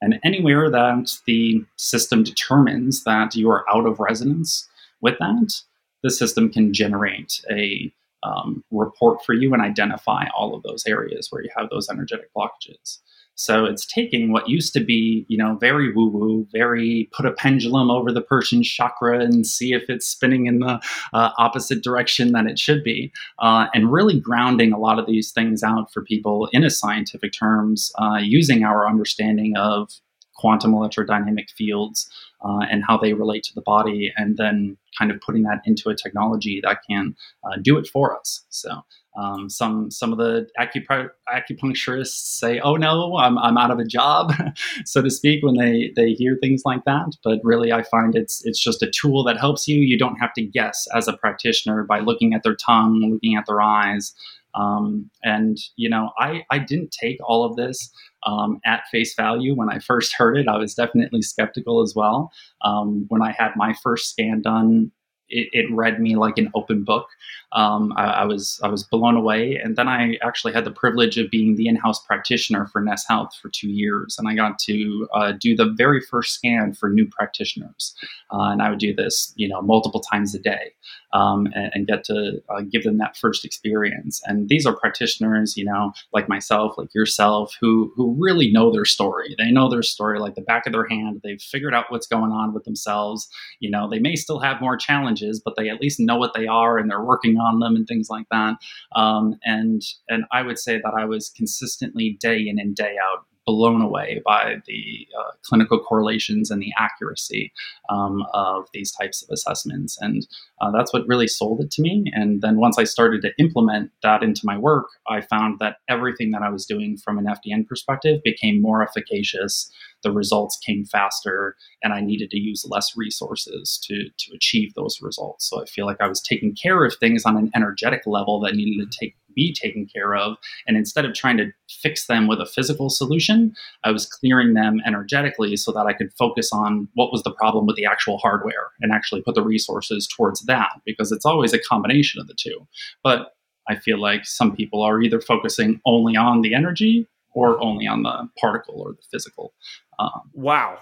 And anywhere that the system determines that you are out of resonance with that, the system can generate a um, report for you and identify all of those areas where you have those energetic blockages. So it's taking what used to be, you know, very woo woo, very put a pendulum over the person's chakra and see if it's spinning in the uh, opposite direction that it should be, uh, and really grounding a lot of these things out for people in a scientific terms, uh, using our understanding of quantum electrodynamic fields uh, and how they relate to the body, and then kind of putting that into a technology that can uh, do it for us. So um, some some of the acupuncturists say, "Oh no, I'm, I'm out of a job," so to speak, when they they hear things like that. But really, I find it's it's just a tool that helps you. You don't have to guess as a practitioner by looking at their tongue, looking at their eyes. Um, and you know, I I didn't take all of this um, at face value when I first heard it. I was definitely skeptical as well. Um, when I had my first scan done it, it, read me like an open book. Um, I, I, was I was blown away, and then I actually had the privilege of being the in-house practitioner for NES Health for two years, and I got to uh, do the very first scan for new practitioners, uh, and I would do this, you know, multiple times a day, um, and, and, get to uh, give them that first experience. And these are practitioners, you know, like myself, like yourself, who who really know their story. They know their story like the back of their hand. They've figured out what's going on with themselves. You know, they may still have more challenges challenges, but they at least know what they are and they're working on them and things like that. Um, and and I would say that I was consistently day in and day out blown away by the uh, clinical correlations and the accuracy um, of these types of assessments. And uh, that's what really sold it to me. And then once I started to implement that into my work, I found that everything that I was doing from an FDN perspective became more efficacious. The results came faster, and I needed to use less resources to, to achieve those results. So I feel like I was taking care of things on an energetic level that needed to take be taken care of. And instead of trying to fix them with a physical solution, I was clearing them energetically so that I could focus on what was the problem with the actual hardware and actually put the resources towards that because it's always a combination of the two. But I feel like some people are either focusing only on the energy or only on the particle or the physical. Um, wow.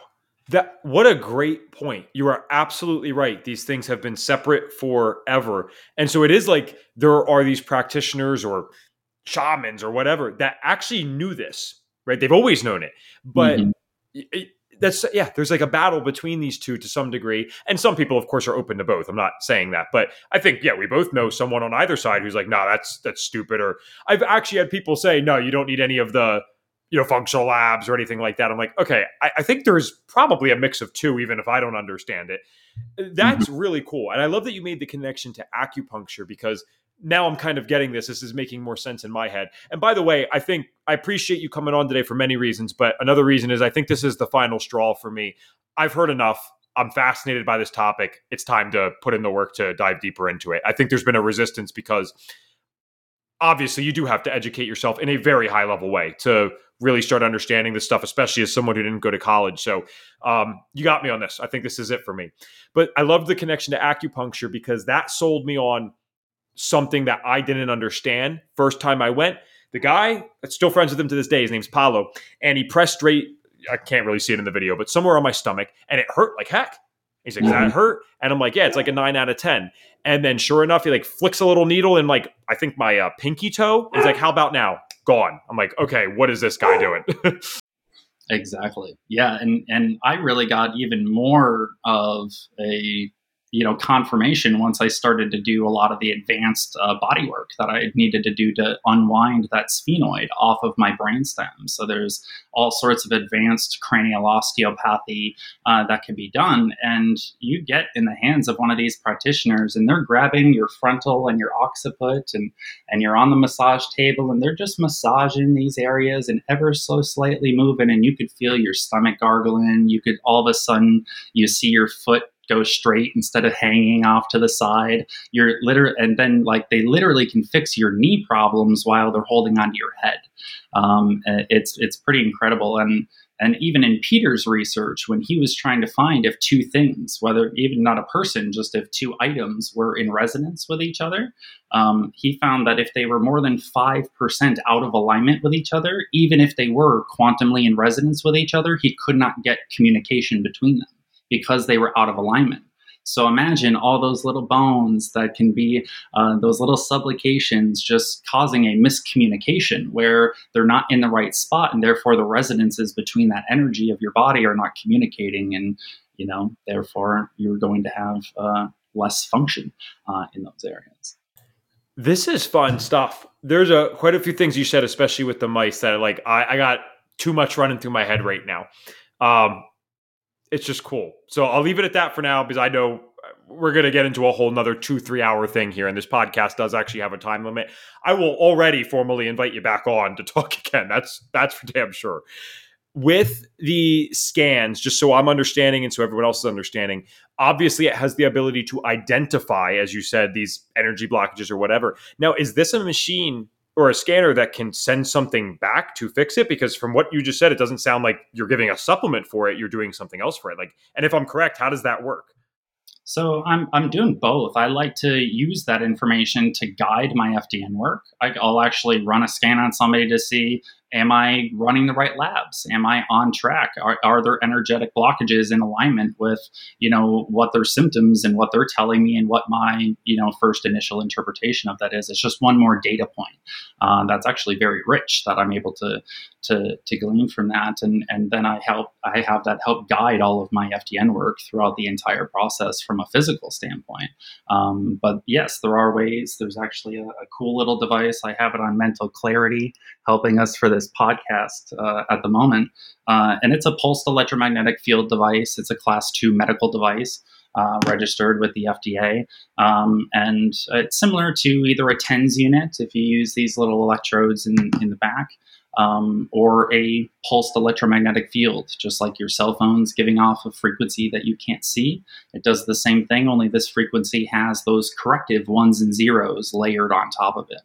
That what a great point. You are absolutely right. These things have been separate forever. And so it is like there are these practitioners or shamans or whatever that actually knew this, right? They've always known it. But mm-hmm. it, that's yeah, there's like a battle between these two to some degree. And some people of course are open to both. I'm not saying that, but I think yeah, we both know someone on either side who's like, "No, nah, that's that's stupid." Or I've actually had people say, "No, you don't need any of the you know, functional labs or anything like that. I'm like, okay, I, I think there's probably a mix of two, even if I don't understand it. That's mm-hmm. really cool. And I love that you made the connection to acupuncture because now I'm kind of getting this. This is making more sense in my head. And by the way, I think I appreciate you coming on today for many reasons, but another reason is I think this is the final straw for me. I've heard enough. I'm fascinated by this topic. It's time to put in the work to dive deeper into it. I think there's been a resistance because obviously you do have to educate yourself in a very high level way to really start understanding this stuff, especially as someone who didn't go to college. So um, you got me on this. I think this is it for me. But I love the connection to acupuncture because that sold me on something that I didn't understand. First time I went, the guy, that's still friends with him to this day, his name's Paulo, and he pressed straight. I can't really see it in the video, but somewhere on my stomach, and it hurt like heck. He's like, that hurt? And I'm like, yeah, it's like a nine out of 10. And then sure enough, he like flicks a little needle in like, I think my uh, pinky toe. He's like, how about now? Gone. I'm like, okay, what is this guy doing? exactly. Yeah. And, and I really got even more of a you know confirmation once I started to do a lot of the advanced uh, body work that I needed to do to unwind that sphenoid off of my brainstem. So there's all sorts of advanced cranial osteopathy uh, that can be done, and you get in the hands of one of these practitioners, and they're grabbing your frontal and your occiput, and and you're on the massage table, and they're just massaging these areas and ever so slightly moving, and you could feel your stomach gargling. You could all of a sudden you see your foot go straight instead of hanging off to the side. You're literally, and then like they literally can fix your knee problems while they're holding onto your head. Um, it's it's pretty incredible, and and even in Peter's research, when he was trying to find if two things, whether even not a person, just if two items were in resonance with each other, um, he found that if they were more than 5% out of alignment with each other, even if they were quantumly in resonance with each other, he could not get communication between them because they were out of alignment. So imagine all those little bones that can be uh, those little subluxations just causing a miscommunication where they're not in the right spot, and therefore the resonances between that energy of your body are not communicating, and you know therefore you're going to have uh, less function uh, in those areas. This is fun stuff. There's a quite a few things you said, especially with the mice, that like I, I got too much running through my head right now. Um, it's just cool. So I'll leave it at that for now because I know we're going to get into a whole nother two, three hour thing here. And this podcast does actually have a time limit. I will already formally invite you back on to talk again. That's, that's for damn sure. With the scans, just so I'm understanding and so everyone else is understanding, obviously it has the ability to identify, as you said, these energy blockages or whatever. Now, is this a machine or a scanner that can send something back to fix it because from what you just said it doesn't sound like you're giving a supplement for it you're doing something else for it like and if i'm correct how does that work So I'm I'm doing both. I like to use that information to guide my FDN work. I, will actually run a scan on somebody to see am I running the right labs? Am I on track? Are, are there energetic blockages in alignment with you know what their symptoms and what they're telling me and what my you know first initial interpretation of that is? It's just one more data point uh, that's actually very rich that I'm able to to to glean from that, and and then I help I have that help guide all of my FDN work throughout the entire process from a physical standpoint. Um, but yes, there are ways. There's actually a, a cool little device. I have it on Mental Clarity, helping us for this this podcast uh, at the moment. Uh, and it's a pulsed electromagnetic field device. It's a class two medical device. Uh, registered with the FDA. Um, and it's similar to either a TENS unit if you use these little electrodes in, in the back, um, or a pulsed electromagnetic field, just like your cell phone's giving off a frequency that you can't see. It does the same thing, only this frequency has those corrective ones and zeros layered on top of it.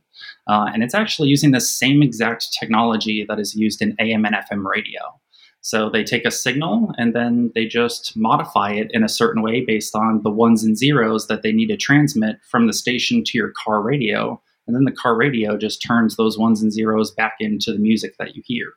Uh, and it's actually using the same exact technology that is used in AM and FM radio. So they take a signal and then they just modify it in a certain way based on the ones and zeros that they need to transmit from the station to your car radio and then the car radio just turns those ones and zeros back into the music that you hear.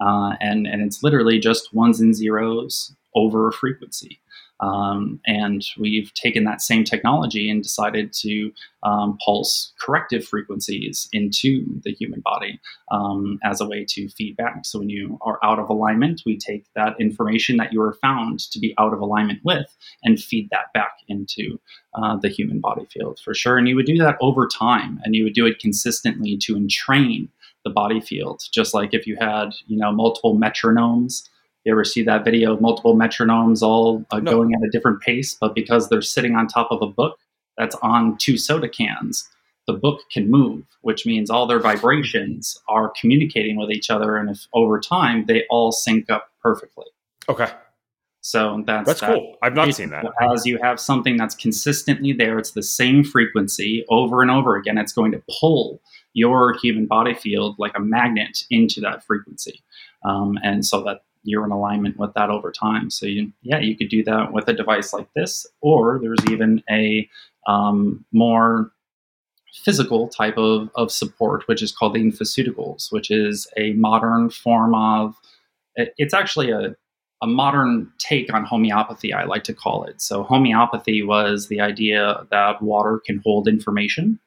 Uh, and, and it's literally just ones and zeros over a frequency. Um, and we've taken that same technology and decided to um, pulse corrective frequencies into the human body um, as a way to feedback. So when you are out of alignment, we take that information that you are found to be out of alignment with and feed that back into uh, the human body field for sure. And you would do that over time and you would do it consistently to entrain the body field, just like if you had, you know, multiple metronomes you ever see that video of multiple metronomes all uh, no. going at a different pace, but because they're sitting on top of a book that's on two soda cans, the book can move, which means all their vibrations are communicating with each other, and if over time they all sync up perfectly. Okay. So that's that's that. cool. I've not seen that. As you have something that's consistently there, it's the same frequency over and over again. It's going to pull your human body field like a magnet into that frequency, um, and so that you're in alignment with that over time. So you, yeah, you could do that with a device like this, or there's even a um, more physical type of, of support, which is called the infoceuticals, which is a modern form of, it's actually a, a modern take on homeopathy, I like to call it. So homeopathy was the idea that water can hold information.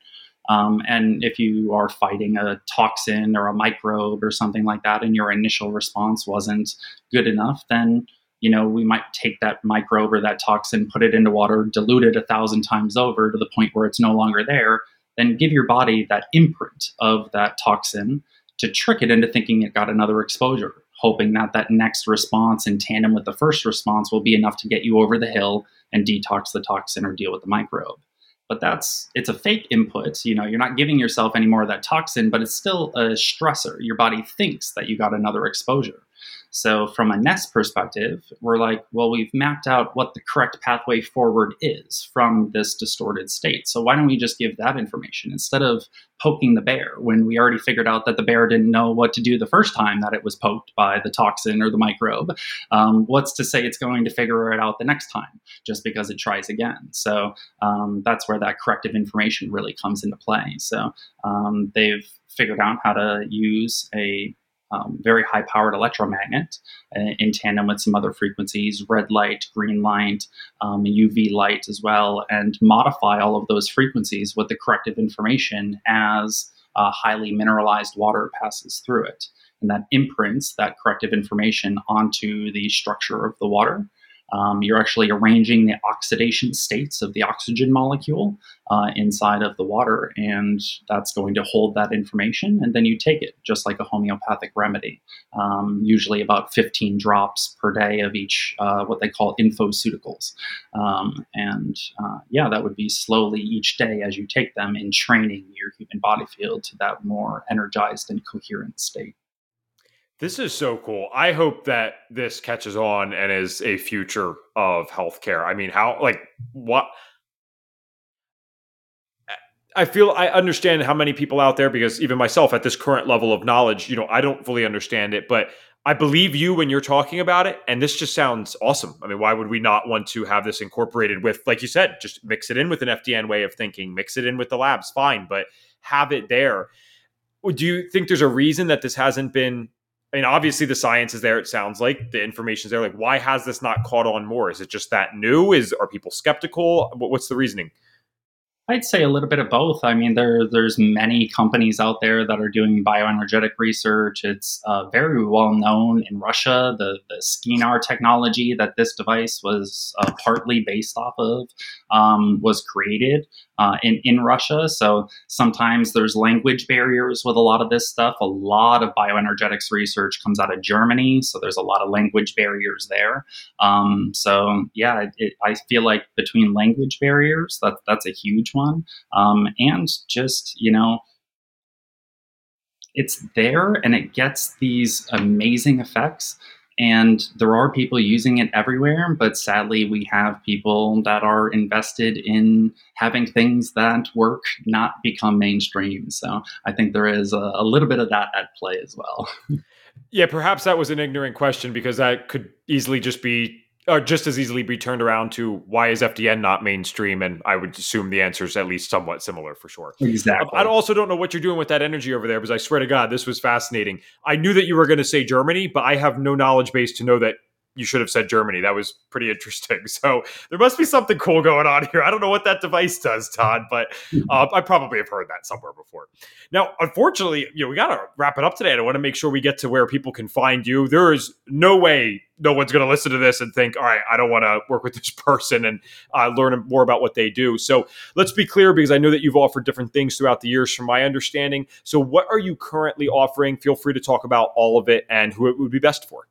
Um, and if you are fighting a toxin or a microbe or something like that, and your initial response wasn't good enough, then you know we might take that microbe or that toxin, put it into water, dilute it a thousand times over to the point where it's no longer there. Then give your body that imprint of that toxin to trick it into thinking it got another exposure, hoping that that next response in tandem with the first response will be enough to get you over the hill and detox the toxin or deal with the microbe but that's it's a fake input you know you're not giving yourself any more of that toxin but it's still a stressor. Your body thinks that you got another exposure so, from a NES perspective, we're like, well, we've mapped out what the correct pathway forward is from this distorted state. So, why don't we just give that information instead of poking the bear when we already figured out that the bear didn't know what to do the first time that it was poked by the toxin or the microbe? Um, what's to say it's going to figure it out the next time just because it tries again? So, um, that's where that corrective information really comes into play. So, um, they've figured out how to use a um, very high powered electromagnet uh, in tandem with some other frequencies, red light, green light, um, UV light as well, and modify all of those frequencies with the corrective information as uh, highly mineralized water passes through it. And that imprints that corrective information onto the structure of the water um, you're actually arranging the oxidation states of the oxygen molecule uh, inside of the water, and that's going to hold that information. And then you take it just like a homeopathic remedy, um, usually about 15 drops per day of each, uh, what they call infoceuticals. Um, and uh, yeah, that would be slowly each day as you take them in training your human body field to that more energized and coherent state. This is so cool. I hope that this catches on and is a future of healthcare. I mean, how, like, what? I feel I understand how many people out there, because even myself at this current level of knowledge, you know, I don't fully understand it, but I believe you when you're talking about it, and this just sounds awesome. I mean, why would we not want to have this incorporated with, like you said, just mix it in with an FDN way of thinking, mix it in with the labs, fine, but have it there. Do you think there's a reason that this hasn't been? I mean, obviously the science is there. It sounds like the information's there. Like, why has this not caught on more? Is it just that new? Is are people skeptical? What's the reasoning? I'd say a little bit of both. I mean, there there's many companies out there that are doing bioenergetic research. It's uh, very well known in Russia. The the SCENAR technology that this device was uh, partly based off of um, was created uh, in in Russia. So sometimes there's language barriers with a lot of this stuff. A lot of bioenergetics research comes out of Germany, so there's a lot of language barriers there. Um, so yeah, it, it, I feel like between language barriers, that that's a huge one. Um, and just, you know, it's there and it gets these amazing effects. And there are people using it everywhere, but sadly, we have people that are invested in having things that work not become mainstream. So I think there is a, a little bit of that at play as well. Yeah, perhaps that was an ignorant question because that could easily just be or just as easily be turned around to why is FDN not mainstream? And I would assume the answer is at least somewhat similar for sure. Exactly. I also don't know what you're doing with that energy over there because I swear to God, this was fascinating. I knew that you were going to say Germany, but I have no knowledge base to know that you should have said Germany. That was pretty interesting. So there must be something cool going on here. I don't know what that device does, Todd, but uh, I probably have heard that somewhere before. Now, unfortunately, you know, we got to wrap it up today. I want to make sure we get to where people can find you. There is no way no one's going to listen to this and think, all right, I don't want to work with this person and uh, learn more about what they do. So let's be clear because I know that you've offered different things throughout the years from my understanding. So, what are you currently offering? Feel free to talk about all of it and who it would be best for.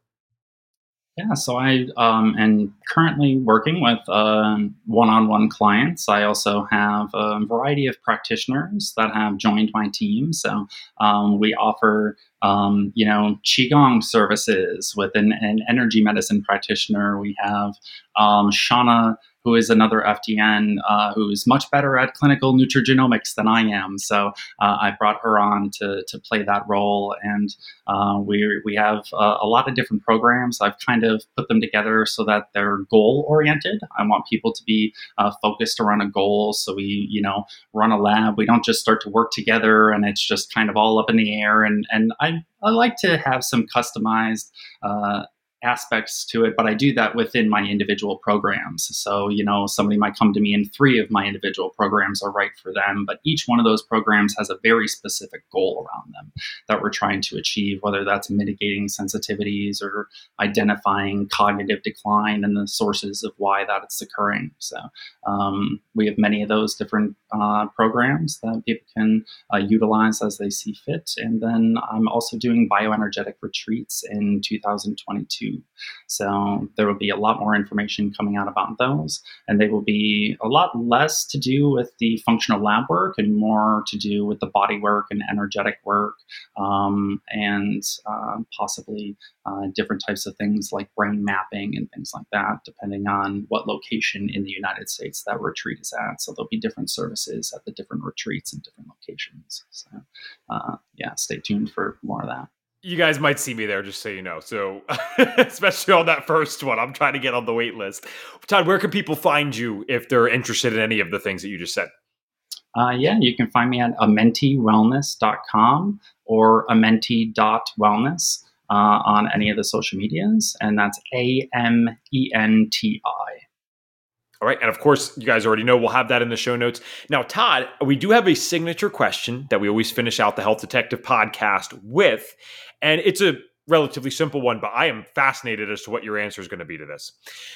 Yeah, so I um, am currently working with one on one clients. I also have a variety of practitioners that have joined my team. So um, we offer um, you know, Qigong services with an, an, energy medicine practitioner. We have um, Shauna who is another FDN uh, who's much better at clinical nutrigenomics than I am. So uh, I brought her on to, to play that role. And uh, we, we have uh, a lot of different programs. I've kind of put them together so that they're goal oriented. I want people to be uh, focused around a goal. So we, you know, run a lab. We don't just start to work together and it's just kind of all up in the air. And, and I, I like to have some customized uh, aspects to it, but I do that within my individual programs. So, you know, somebody might come to me and three of my individual programs are right for them, but each one of those programs has a very specific goal around them that we're trying to achieve, whether that's mitigating sensitivities or identifying cognitive decline and the sources of why that it's occurring. So, um, we have many of those different uh, programs that people can uh, utilize as they see fit. And then I'm also doing bioenergetic retreats in 2022 so there will be a lot more information coming out about those, and they will be a lot less to do with the functional lab work and more to do with the body work and energetic work, um, and uh, possibly uh, different types of things like brain mapping and things like that, depending on what location in the United States that retreat is at. So there'll be different services at the different retreats and different locations. So uh, yeah, stay tuned for more of that you guys might see me there, just so you know. So, especially on that first one, I'm trying to get on the wait list. Todd, where can people find you if they're interested in any of the things that you just said? Uh, yeah, you can find me at amentiwellness.com or amenti.wellness uh, on any of the social medias. And that's A M E N T I. All right. And of course, you guys already know we'll have that in the show notes. Now, Todd, we do have a signature question that we always finish out the Health Detective podcast with. And it's a relatively simple one, but I am fascinated as to what your answer is going to be to this.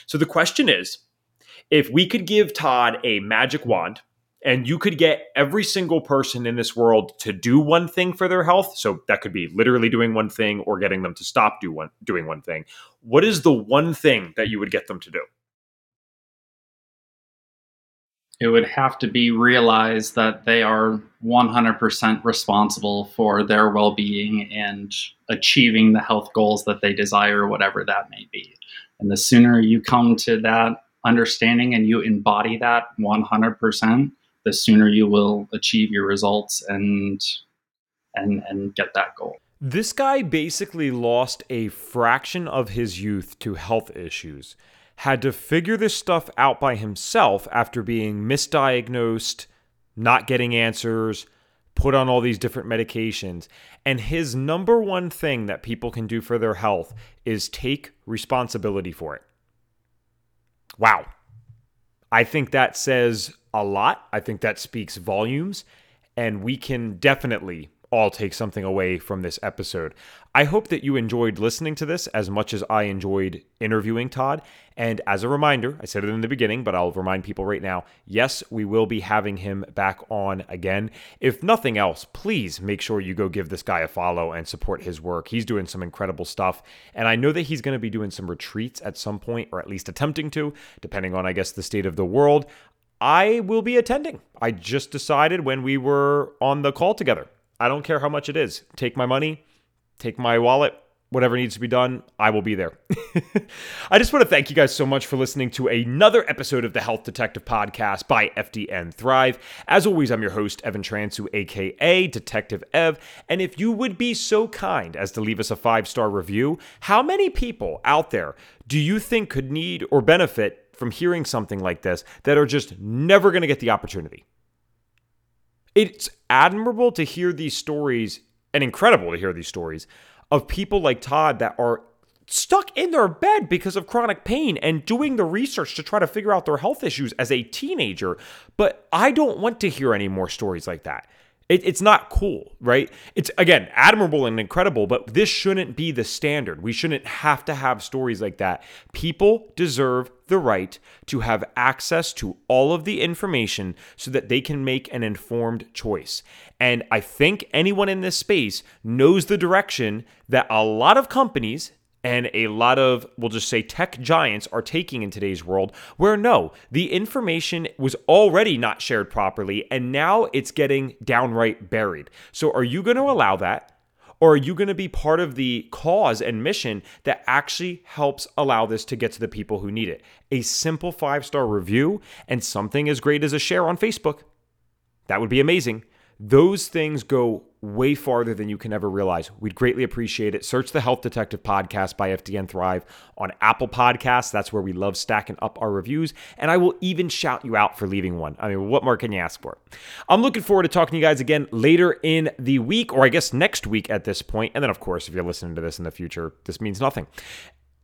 So the question is if we could give Todd a magic wand and you could get every single person in this world to do one thing for their health, so that could be literally doing one thing or getting them to stop do one, doing one thing, what is the one thing that you would get them to do? It would have to be realized that they are 100% responsible for their well being and achieving the health goals that they desire, whatever that may be. And the sooner you come to that understanding and you embody that 100%, the sooner you will achieve your results and and and get that goal. This guy basically lost a fraction of his youth to health issues, had to figure this stuff out by himself after being misdiagnosed, not getting answers, put on all these different medications. And his number one thing that people can do for their health is take responsibility for it. Wow. I think that says a lot. I think that speaks volumes. And we can definitely all take something away from this episode. I hope that you enjoyed listening to this as much as I enjoyed interviewing Todd. And as a reminder, I said it in the beginning, but I'll remind people right now yes, we will be having him back on again. If nothing else, please make sure you go give this guy a follow and support his work. He's doing some incredible stuff. And I know that he's going to be doing some retreats at some point, or at least attempting to, depending on, I guess, the state of the world. I will be attending. I just decided when we were on the call together. I don't care how much it is. Take my money, take my wallet, whatever needs to be done, I will be there. I just want to thank you guys so much for listening to another episode of the Health Detective Podcast by FDN Thrive. As always, I'm your host, Evan Transue, aka Detective Ev. And if you would be so kind as to leave us a five star review, how many people out there do you think could need or benefit from hearing something like this that are just never going to get the opportunity? It's admirable to hear these stories and incredible to hear these stories of people like Todd that are stuck in their bed because of chronic pain and doing the research to try to figure out their health issues as a teenager. But I don't want to hear any more stories like that. It, it's not cool, right? It's again admirable and incredible, but this shouldn't be the standard. We shouldn't have to have stories like that. People deserve the right to have access to all of the information so that they can make an informed choice. And I think anyone in this space knows the direction that a lot of companies and a lot of, we'll just say, tech giants are taking in today's world, where no, the information was already not shared properly, and now it's getting downright buried. So, are you going to allow that? Or are you going to be part of the cause and mission that actually helps allow this to get to the people who need it? A simple five star review and something as great as a share on Facebook. That would be amazing. Those things go way farther than you can ever realize. We'd greatly appreciate it. Search the Health Detective Podcast by FDN Thrive on Apple Podcasts. That's where we love stacking up our reviews. And I will even shout you out for leaving one. I mean, what more can you ask for? I'm looking forward to talking to you guys again later in the week, or I guess next week at this point. And then, of course, if you're listening to this in the future, this means nothing.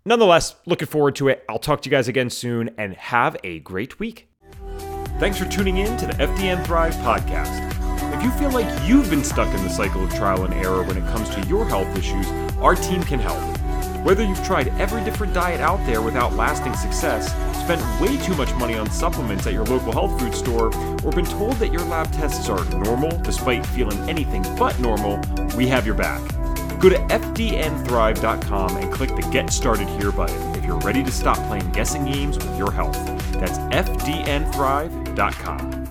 Nonetheless, looking forward to it. I'll talk to you guys again soon and have a great week. Thanks for tuning in to the FDN Thrive podcast. If you feel like you've been stuck in the cycle of trial and error when it comes to your health issues, our team can help. Whether you've tried every different diet out there without lasting success, spent way too much money on supplements at your local health food store, or been told that your lab tests are normal despite feeling anything but normal, we have your back. Go to fdnthrive.com and click the Get Started Here button if you're ready to stop playing guessing games with your health. That's fdnthrive.com.